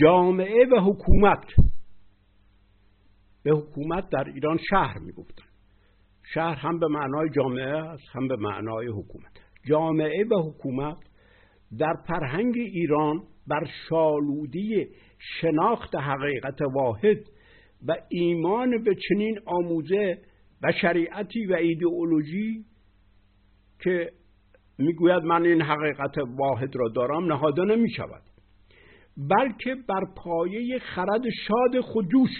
جامعه و حکومت. به حکومت در ایران شهر می‌گفتن شهر هم به معنای جامعه است هم به معنای حکومت. جامعه و حکومت در فرهنگ ایران بر شالودی شناخت حقیقت واحد و ایمان به چنین آموزه و شریعتی و ایدئولوژی که می‌گوید من این حقیقت واحد را دارم نهاده نمی شود بلکه بر پایه خرد شاد خودجوش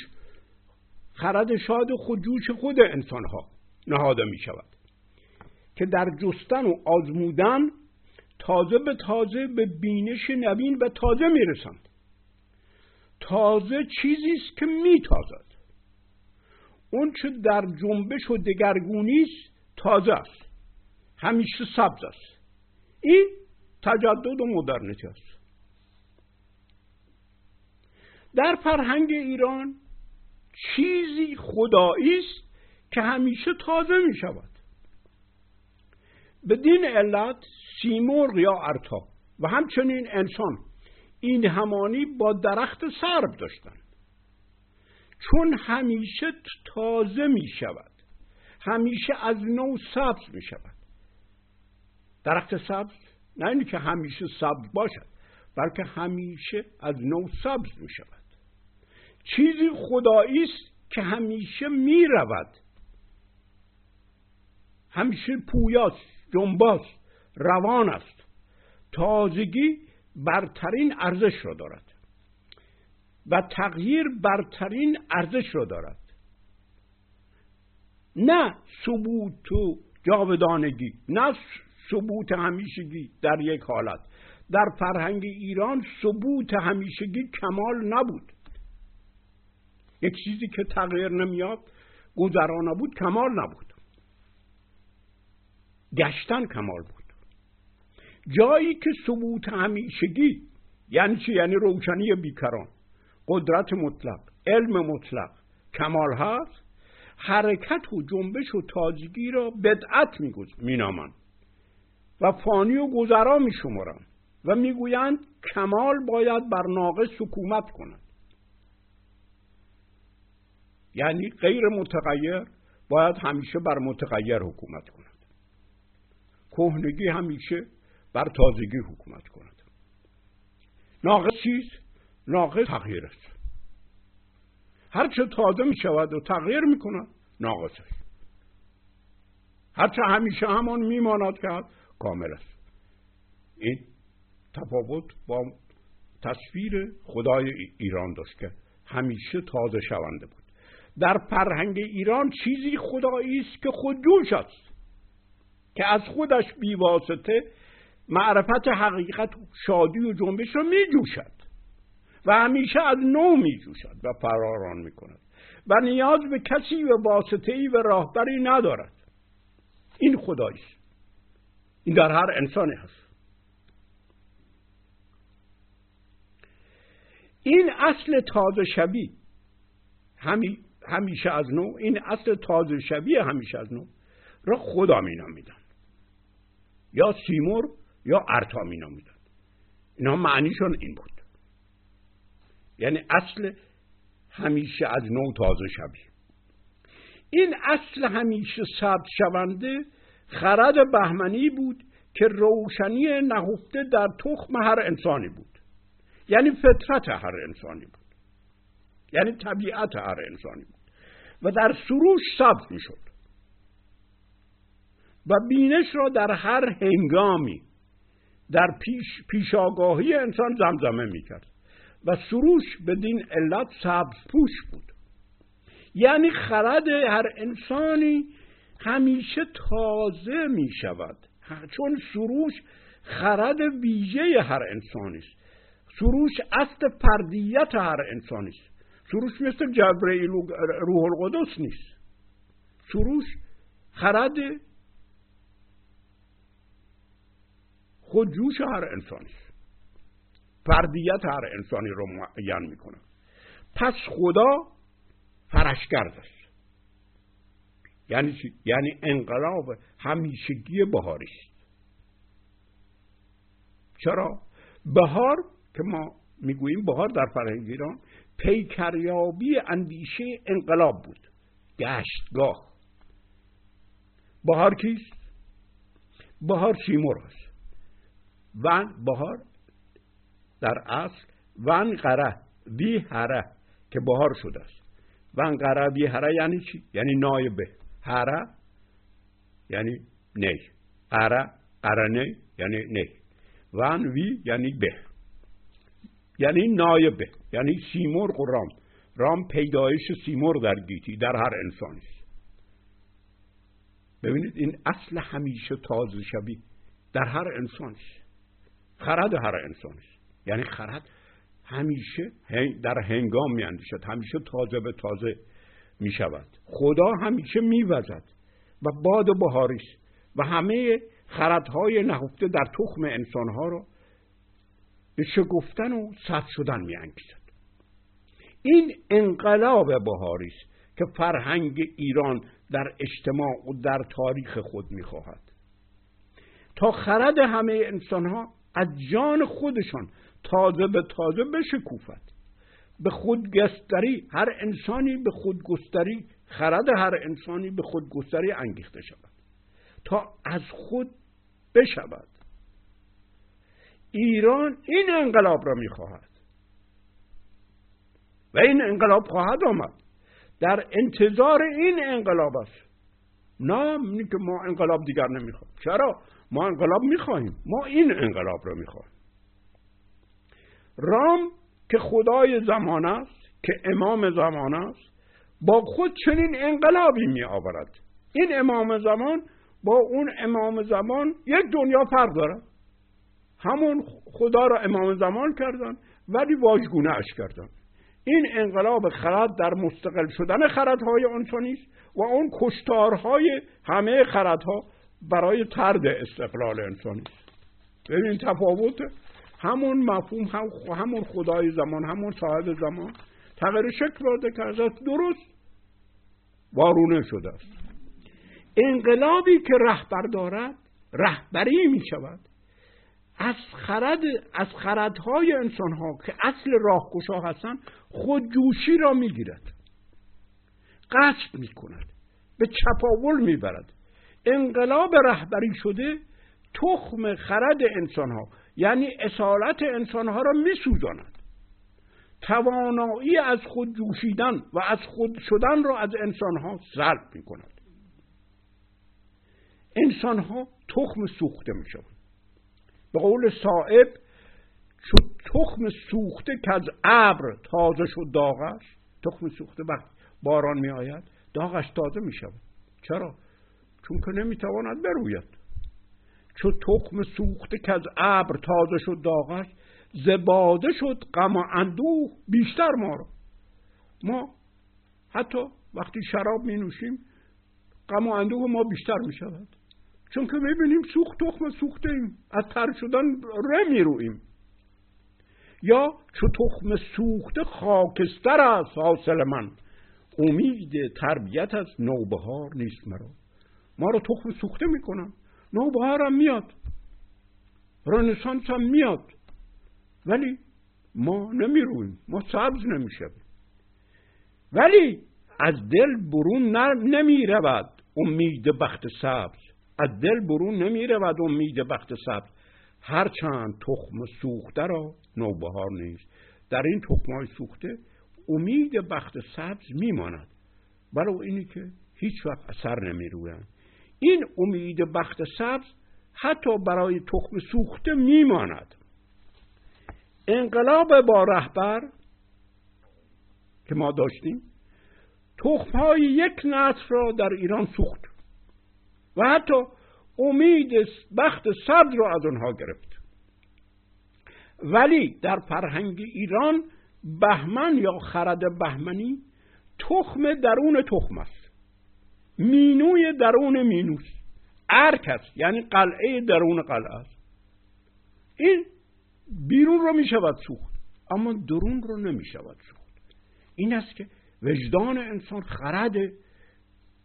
خرد شاد خودجوش خود انسان ها نهاده می شود که در جستن و آزمودن تازه به تازه به بینش نوین و تازه می‌رسند. تازه چیزی است که میتازد. اون چه در جنبش و دگرگونی است تازه است. همیشه سبز است. این تجدد و مدرنیته است. در فرهنگ ایران چیزی خدایی است که همیشه تازه می شود بدین علت سیمرغ یا ارتا و همچنین انسان این همانی با درخت سرب داشتند چون همیشه تازه می شود همیشه از نو سبز می شود درخت سبز نه اینی که همیشه سبز باشد بلکه همیشه از نو سبز می شود چیزی خدایی است که همیشه می رود همیشه پویاست جنباست روان است. تازگی برترین ارزش را دارد. و تغییر برترین ارزش را دارد. نه ثبوت و جاودانگی نه ثبوت همیشگی در یک حالت. در فرهنگ ایران ثبوت همیشگی کمال نبود. یک چیزی که تغییر نمیاد گذرا بود کمال نبود. گشتن کمال بود. جایی که ثبوت همیشگی یعنی چی؟ یعنی روشنی بیکران. قدرت مطلق علم مطلق کمال هست. حرکت و جنبش و تازگی را بدعت مینامند و فانی و گذرا میشمرند و می‌گویند کمال باید بر ناقص حکومت کند. یعنی غیر متغیر باید همیشه بر متغیر حکومت کند. کهنگی همیشه بر تازگی حکومت کند. ناقص چیز؟ ناقص تغییر است. هرچه تازه می شود و تغییر می کند ناقص است. هرچه همیشه همان میماند که کامل است. این تفاوت با تصویر خدای ایران داشت که همیشه تازه شونده بود. در فرهنگ ایران چیزی خدایی است که خودجوش است که از خودش بیواسطه معرفت حقیقت شادی و جنبش را می جوشد و همیشه از نو می جوشد و فراران می کند و نیاز به کسی و واسطه ای و راهبری ندارد. این خدایی است. این در هر انسانی هست. این اصل تازه شبی همی همیشه از نو. این اصل تازه شبیه همیشه از نو. را خدا می نامیدن یا سیمور یا ارتا می نامیدن اینها معنیشون این بود. یعنی اصل همیشه از نو تازه شبیه. این اصل همیشه ثبت شونده خرد بهمنی بود که روشنی نهفته در تخم هر انسانی بود. یعنی فطرت هر انسانی بود. یعنی طبیعت هر انسانی. بود و در سروش ثبت می شد و بینش را در هر هنگامی در پیش پیشاگاهی انسان زمزمه می کرد و سروش بدین علت سبز پوش بود. یعنی خرد هر انسانی همیشه تازه می شود چون سروش خرد ویژه هر انسانی است. سروش اصل فردیت هر انسانی است. سروش مثل جبرئیل روح القدس نیست. سروش خرد خودجوش هر انسانی فردیت هر انسانی رو معین می‌کنه. پس خدا فرشگرد است یعنی؟ یعنی انقلاب همیشگی بهاری است. چرا؟ بهار که ما می‌گوییم بهار در فرهنگ ایران پیکریابی اندیشه انقلاب بود. گشتگاه. بهار کیست؟ بهار سیمور است. ون بهار در اصل ون قره وی هره که بهار شده است. ون قره وی هره یعنی چی؟ یعنی نایبه هره یعنی نی. قره قرنه یعنی نی. ون وی یعنی به. یعنی نایبه یعنی سیمرغ و رام. رام پیدایش سیمرغ در گیتی در هر انسانی. ببینید این اصل همیشه تازه شوی در هر انسانی خرد هر انسانی یعنی خرد همیشه در هنگام می اندیشد همیشه تازه به تازه می شود خدا همیشه می وزد و باد و بهاریست و همه خردهای نهفته در تخم انسانها را به شگفتن و صد شدن می انگیزد. این انقلاب بهاری است که فرهنگ ایران در اجتماع و در تاریخ خود می خواهد تا خرد همه انسانها از جان خودشان تازه به تازه بشکوفد. به خودگستری هر انسانی به خودگستری خرد هر انسانی به خودگستری انگیخته شود. تا از خود بشود. ایران این انقلاب را می‌خواهد. و این انقلاب خواهد آمد. در انتظار این انقلاب است. نه که ما انقلاب دیگر نمی‌خوایم چرا؟ ما انقلاب می‌خواهیم. ما این انقلاب را می‌خواهیم. رام که خدای زمان است که امام زمان است با خود چنین انقلابی می آورد این امام زمان با اون امام زمان یک دنیا فرق دارد. همون خدا را امام زمان کردن ولی واژگونه اش کردن. این انقلاب خرد در مستقل شدن خردهای انسانی است و اون کشتارهای همه خردها برای ترد استقلال انسانی است ببین تفاوت همون مفهوم هم همون خدای زمان همون صاحب زمان تغییر شکل داده که ازت درست وارونه شده است. انقلابی که رهبر دارد رهبری می شود از خرد از خردهای انسان ها که اصل راهگشا هستند خودجوشی را می‌گیرد. قصد می کند به چپاول می‌برد. انقلاب رهبری شده تخم خرد انسان ها یعنی اصالت انسان ها را میسوزاند. توانایی از خود جوشیدن و از خود شدن را از انسان ها سلب می کند انسان ها تخم سوخته می شود به قول صاحب چو تخم سوخته که از ابر تازه شد داغ است تخم سوخته وقت باران می آید داغش تازه می شود چرا؟ چون که نمی تواند بروید. چو تخم سوخته که از ابر تازه شد داغ است زباده شد غم و اندوه بیشتر ما را. ما حتی وقتی شراب می نوشیم غم و اندوه ما بیشتر می شود چون که می‌بینیم سوخت تخم سوخته ایم. از تر شدن ره می‌رویم. یا چو تخم سوخته خاکستر است حاصل من. امید تربیت از نوبهار نیست مرا. ما رو تخم سوخته می‌کنن. نوبهار هم میاد. رنسانس هم میاد. ولی ما نمی‌رویم. ما سبز نمیشه ولی از دل برون نمی‌رود امید بخت سبز. از دل برون نمی رود امید بخت سبز. هرچند تخم سوخته را نوبهار نیست. در این تخمای سوخته امید بخت سبز میماند. برای اینی که هیچ وقت اثر نمی رویند این امید بخت سبز حتی برای تخم سوخته میماند. انقلاب با رهبر که ما داشتیم تخمهای یک نسل را در ایران سوخت. و حتی امید بخت سبز رو از اونها گرفت. ولی در فرهنگ ایران بهمن یا خرد بهمنی تخم درون تخم است. مینوی درون مینوس ارک است یعنی قلعه درون قلعه است. این بیرون رو می شود سوخت اما درون رو نمی شود سوخت. این است که وجدان انسان خرد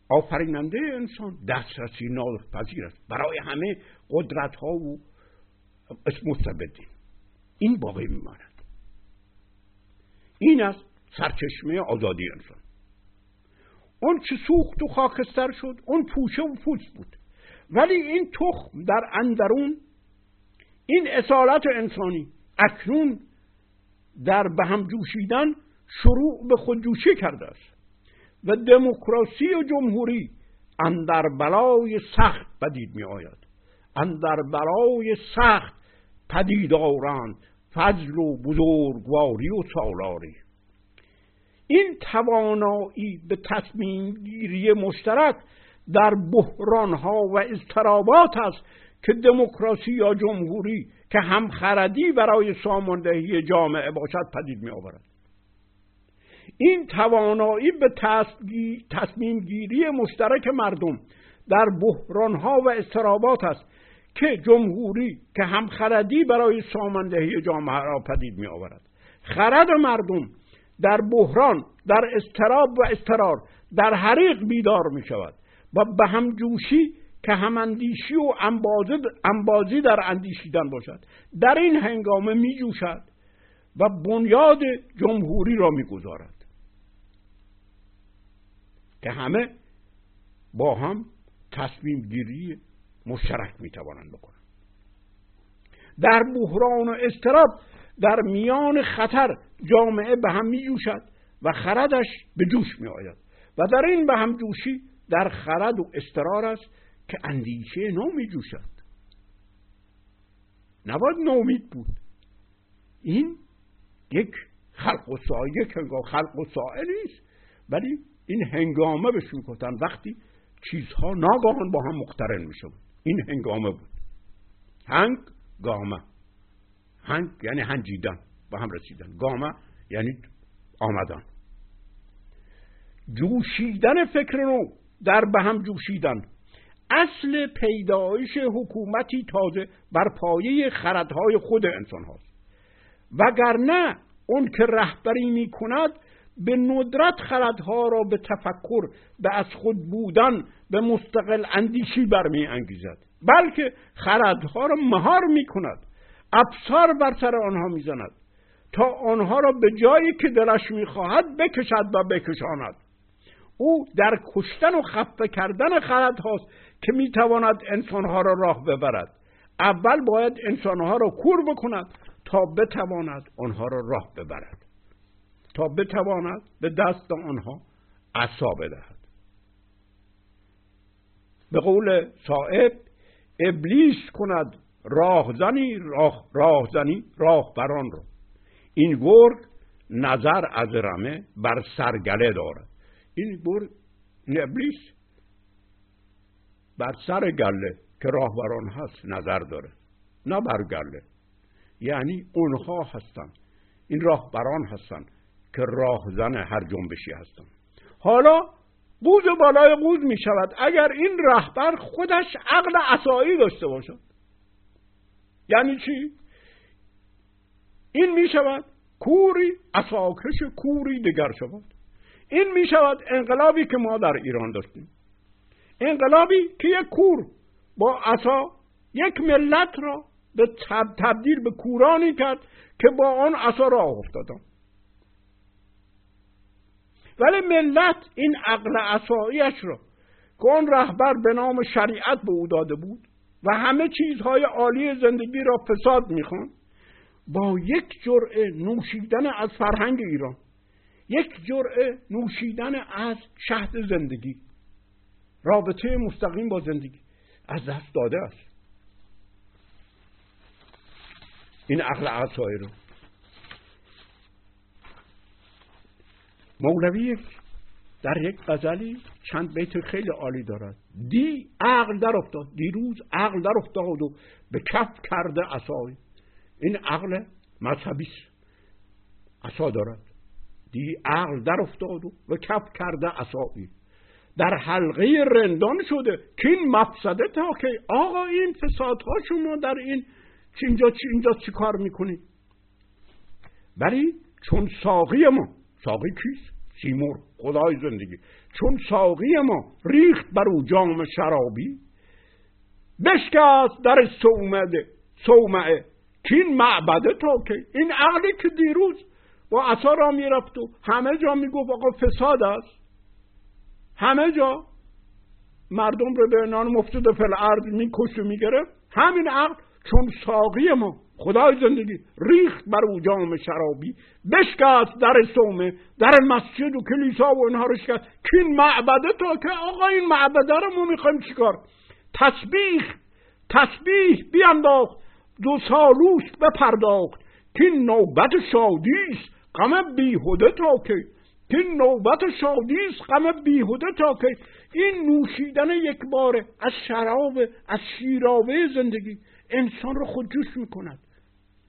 آفریننده انسان دسترسی ناپذیر است برای همه قدرت ها و مستبدین. این باقی میماند. این است سرچشمه آزادی انسان. اون چه سوخت و خاکستر شد اون پوشه و پوست بود. ولی این تخم در اندرون این اصالت انسانی اکنون در به هم جوشیدن شروع به خودجوشی کرده است. و دموکراسی و جمهوری اندر بلای سخت پدید می آید اندر بلای سخت پدید آورند فضل و بزرگواری و سالاری. این توانایی به تصمیم گیری مشترک در بحران ها و اضطرابات است که دموکراسی یا جمهوری که همخردی برای ساماندهی جامعه باشد پدید می آورد این توانایی به تصمیم گیری مشترک مردم در بحران ها و استرابات است که جمهوری که همخردی برای ساماندهی جامعه را پدید می آورد خرد مردم در بحران در استراب و استرار در حریق بیدار می شود و به هم جوشی که هم اندیشی و انبازی در اندیشیدن باشد. در این هنگامه می جوشد و بنیاد جمهوری را می گذارد که همه با هم تصمیم گیری مشترک می توانند بکنند. در بحران و استراب در میان خطر جامعه به هم می جوشد و خردش به جوش می آید و در این به هم جوشی در خرد و استرار است که اندیشه نو می جوشد نباید نومید بود. این یک خلق و سایه یک خلق و سایه نیست. ولی این هنگامه بهش می‌گفتن وقتی چیزها ناگاهان با هم مقترن میشه این هنگامه بود. هنگ گامه. هنگ یعنی هنجیدن با هم رسیدن. گامه یعنی آمدن. جوشیدن فکر نو در به هم جوشیدن. اصل پیدایش حکومتی تازه بر پایه خردهای خود انسان هاست وگرنه اون که رهبری می کند به ندرت خردها را به تفکر به از خود بودن به مستقل اندیشی برمی انگیزد. بلکه خردها را مهار می کند افسار بر سر آنها می‌زند تا آنها را به جایی که دلش می‌خواهد بکشد و بکشاند. او در کشتن و خفه کردن خرد هاست که می‌تواند انسانها را راه ببرد. اول باید انسانها را کور بکند تا بتواند آنها را راه ببرد. تا بتواند به دست آنها عصا بدهد. به قول صاحب ابلیس کند راهزنی راه راهزنی راهبران را. این گرگ نظر از رمه بر سرگله دارد. این گرگ ابلیس بر سر گله که راهبران هست نظر داره نه بر گله. یعنی اونها هستند این راهبران هستند که راهزن هر جنبشی هستند حالا قوز بالای قوز می شود. اگر این رهبر خودش عقل اسایی داشته باشد. یعنی چی؟ این می شود کوری اساکش کوری دگر شود. این می شود انقلابی که ما در ایران داشتیم. انقلابی که یک کور با عصا یک ملت را به تبدیل به کورانی کرد که با آن عصا راه افتادن ولی ملت این عقل عصایش را که آن رهبر به نام شریعت به او داده بود و همه چیزهای عالی زندگی را فساد می‌خوان با یک جرعه نوشیدن از فرهنگ ایران یک جرعه نوشیدن از شهد زندگی رابطه مستقیم با زندگی از دست داده است. این عقل عصایی رو. مولوی در یک غزلی چند بیت خیلی عالی دارد. دی عقل در افتاد دیروز عقل در افتاد و به کف کرده عصای این عقل مذهبی عصا دارد. دی عقل در افتاد و به کف کرده عصایی در حلقه رندان شده. که این مفسده تا که آقا این فسادها شما در این اینجا چی اینجا چی کار می‌کنید ولی چون ساقی ما ساقی کیست؟ سیمور خدای زندگی. چون ساقی ما ریخت بر او جام شرابی. بشکست در سومده سومعه که این معبده تا که این عقلی که دیروز با عصا را می‌رفت و همه جا می‌گفت آقا فساد است. همه جا. مردم رو به نان مفتود فل ارض میکش و می‌گرفت. همین عقل چون ساقی ما خدای زندگی ریخت بر او جام شرابی بشکست در سومه در مسجد و کلیسا و اینها رو شکست. که این معبده تا که آقا این معبده رو ما می‌خوایم چیکار؟ تسبیح تسبیح بیانداخت دو سالوش بپرداخت. که این نوبت شادیست غم بیهوده تا که که نوبت شادیست غم بیهوده تا که این نوشیدن یک باره از شراب از شیرابه زندگی انسان رو خودجوش می‌کند.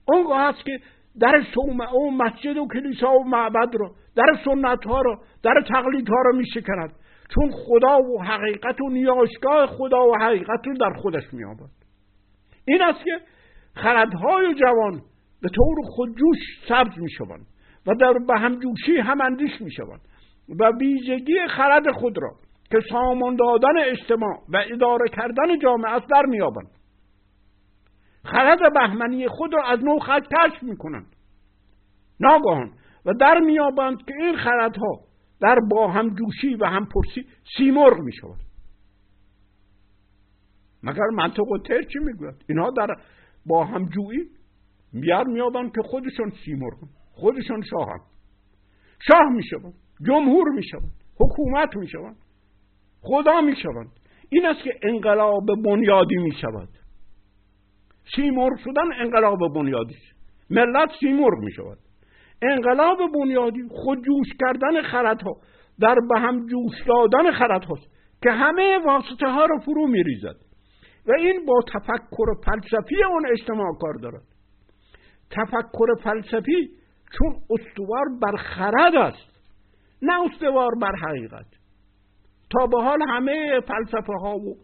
اونگاه هست که در سومه و مسجد و کلیسا و معبد رو در سنت ها رو در تقلید ها رو میشکند. چون خدا و حقیقت و نیاشگاه خدا و حقیقت رو در خودش میابد این است که خردهای جوان به طور خودجوش سبز می‌شوند و در به همجوشی هم اندیش می‌شوند و ویژگی خرد خود را که سامان دادن اجتماع و اداره کردن جامعه است در میابند خرد بهمنی خود را از نو خط کشف می‌کنند. ناگهان و در میابند که این خردها در با هم جوشی و هم پرسی سیمرغ می‌شود. مگر منطق و تر چی می‌گوید؟ اینها در با هم جویی بیار میابند که خودشون سیمرغ خودشون شاهن شاه می‌شوند جمهور می‌شوند حکومت می‌شوند خدا می‌شوند این است که انقلاب بنیادی می‌شود. سیمرغ شدن انقلاب بنیادی. ملت سیمرغ می شود انقلاب بنیادی خودجوش کردن خردها در به هم جوش دادن خرد هاست که همه واسطه ها رو فرو می ریزد و این با تفکر فلسفی اون اجتماع کار دارد. تفکر فلسفی چون استوار بر خرد است نه استوار بر حقیقت. تا به حال همه فلسفه ها و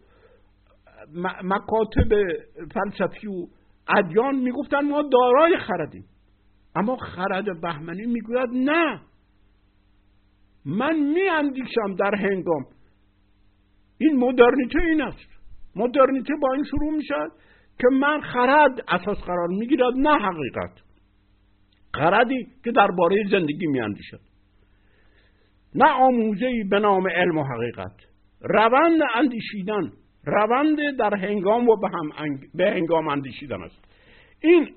مکاتب فلسفی و ادیان می‌گفتن ما دارای خردیم. اما خرد بهمنی می‌گوید نه. من میاندیشم در هنگام. این مدرنیته این است. مدرنیته با این شروع می‌شد که من خرد اساس قرار می‌گیرد نه حقیقت. خردی که درباره زندگی میاندیشد. نه آموزه به نام علم و حقیقت. روند اندیشیدن روند در هنگام و به, هم به هنگام اندیشیدن است. این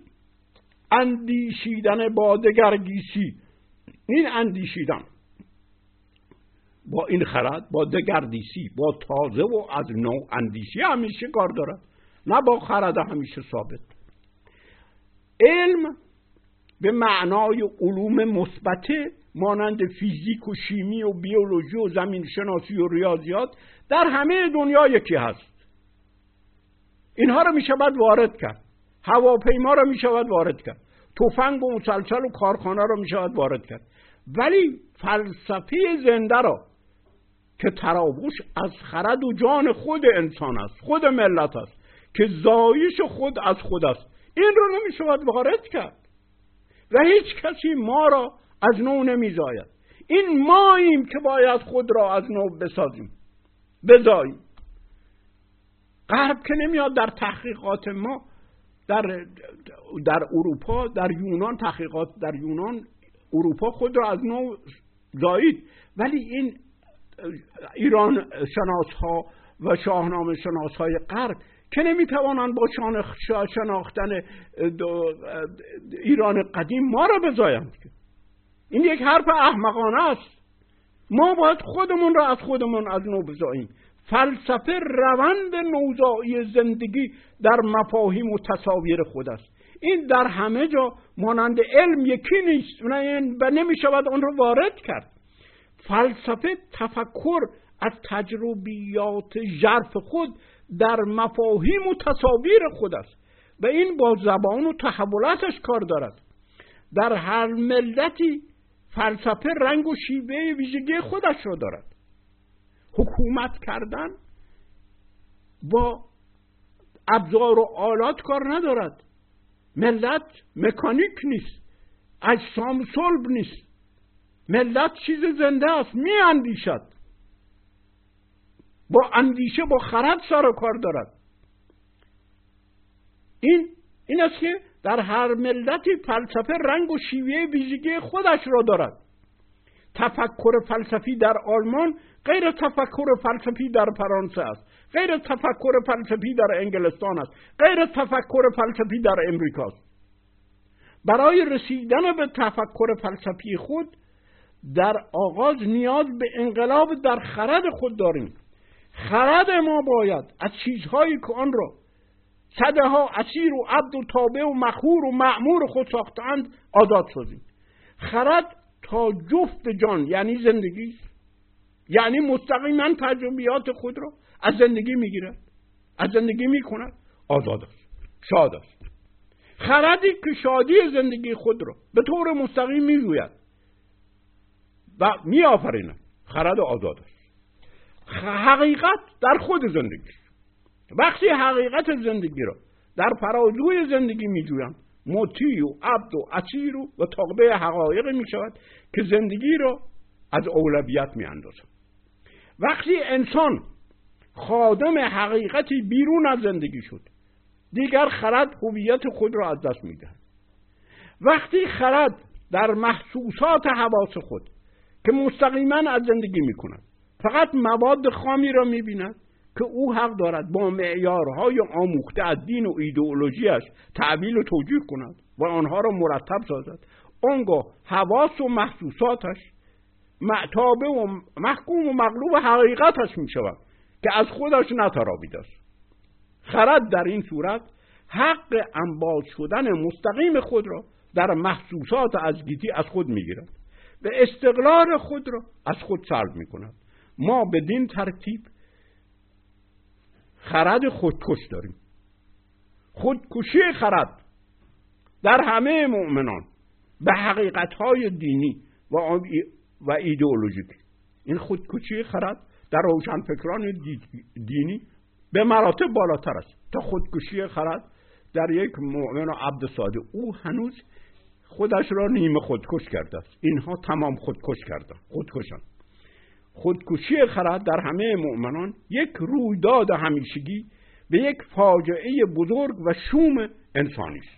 اندیشیدن با دگرگیسی این اندیشیدن با این خرد با دگردیسی با تازه و از نو اندیشی همیشه کار دارد. نه با خرد همیشه ثابت. علم به معنای علوم مثبته مانند فیزیک و شیمی و بیولوژی و زمین شناسی و ریاضیات در همه دنیا یکی هست. اینها رو می شود وارد کرد. هواپیما رو می شود وارد کرد. تفنگ و مسلسل و کارخانه رو می شود وارد کرد. ولی فلسفه زنده را که تراوش از خرد و جان خود انسان است خود ملت است که زایش خود از خود است. این رو نمی شود وارد کرد. و هیچ کسی ما را از نو نمی زاید این ماییم که باید خود را از نو بسازیم. بزاییم. غرب که نمیاد در تحقیقات ما در در اروپا در یونان تحقیقات در یونان اروپا خود را از نو زایید. ولی این ایران شناس ها و شاهنامه شناس های غرب که نمی‌توانند با شناختن ایران قدیم ما را بزایند. این یک حرف احمقانه است. ما باید خودمون را از خودمون از نو بزاییم. فلسفه روند نوزایی زندگی در مفاهیم و تصاویر خود است. این در همه جا مانند علم یکی نیست. و نمی شود آن را وارد کرد. فلسفه تفکر از تجربیات ژرف خود در مفاهیم و تصاویر خود است و این با زبان و تحولاتش کار دارد. در هر ملتی فلسفه رنگ و شیوه ویژگی خودش را دارد. حکومت کردن با ابزار و آلات کار ندارد. ملت مکانیک نیست اجسام صلب نیست. ملت چیز زنده است می اندیشد با اندیشه با خرد سر و کار دارد. این این است که در هر ملتی فلسفه رنگ و شیوه ویژگی خودش را دارد. تفکر فلسفی در آلمان غیر تفکر فلسفی در فرانسه است. غیر تفکر فلسفی در انگلستان است. غیر تفکر فلسفی در امریکا است. برای رسیدن به تفکر فلسفی خود در آغاز نیاز به انقلاب در خرد خود داریم. خرد ما باید از چیزهایی که آن را صده ها اسیر و عبد و تابع و مخور و معمور خود ساختند آزاد سازیم. خرد تا جفت جان یعنی زندگی یعنی مستقیما تجربیات خود را از زندگی می‌گیرد از زندگی می‌کند آزاد است شاد است. خردی که شادی زندگی خود را به طور مستقیم میجوید و میآفریند خرد آزاد است. حقیقت در خود زندگی وقتی حقیقت زندگی را در فرازوی زندگی میجویم مطیع و عبد و اسیر و, و تابع حقایق می شود که زندگی را از اولویت می اندازم. وقتی انسان خادم حقیقتی بیرون از زندگی شد دیگر خرد هویت خود را از دست می‌دهد وقتی خرد در محسوسات حواس خود که مستقیما از زندگی می کند فقط مواد خامی را می بیند که او حق دارد با معیارهای آموخته از دین و ایدئولوژیش تعبیل و توجیه کند و آنها را مرتب سازد. آنگاه حواس و محسوساتش معتابه و محکوم و مغلوب حقیقتش می شود که از خودش نترابیده است. خرد در این صورت حق انباز شدن مستقیم خود را در محسوسات از گیتی از خود می‌گیرد و استقلال خود را از خود سلب می کند ما بدین ترتیب خرد خودکش داریم. خودکشی خرد در همه مؤمنان به حقیقتهای دینی و, و ایدئولوژیک. این خودکشی خرد در روشنفکران دینی به مراتب بالاتر است. تا خودکشی خرد در یک مؤمن و عبد ساده او هنوز خودش را نیمه خودکش کرده است. اینها تمام خودکش کردن خودکشن خودکشی خرد در همه مؤمنان یک رویداد همیشگی به یک فاجعه بزرگ و شوم انسانی است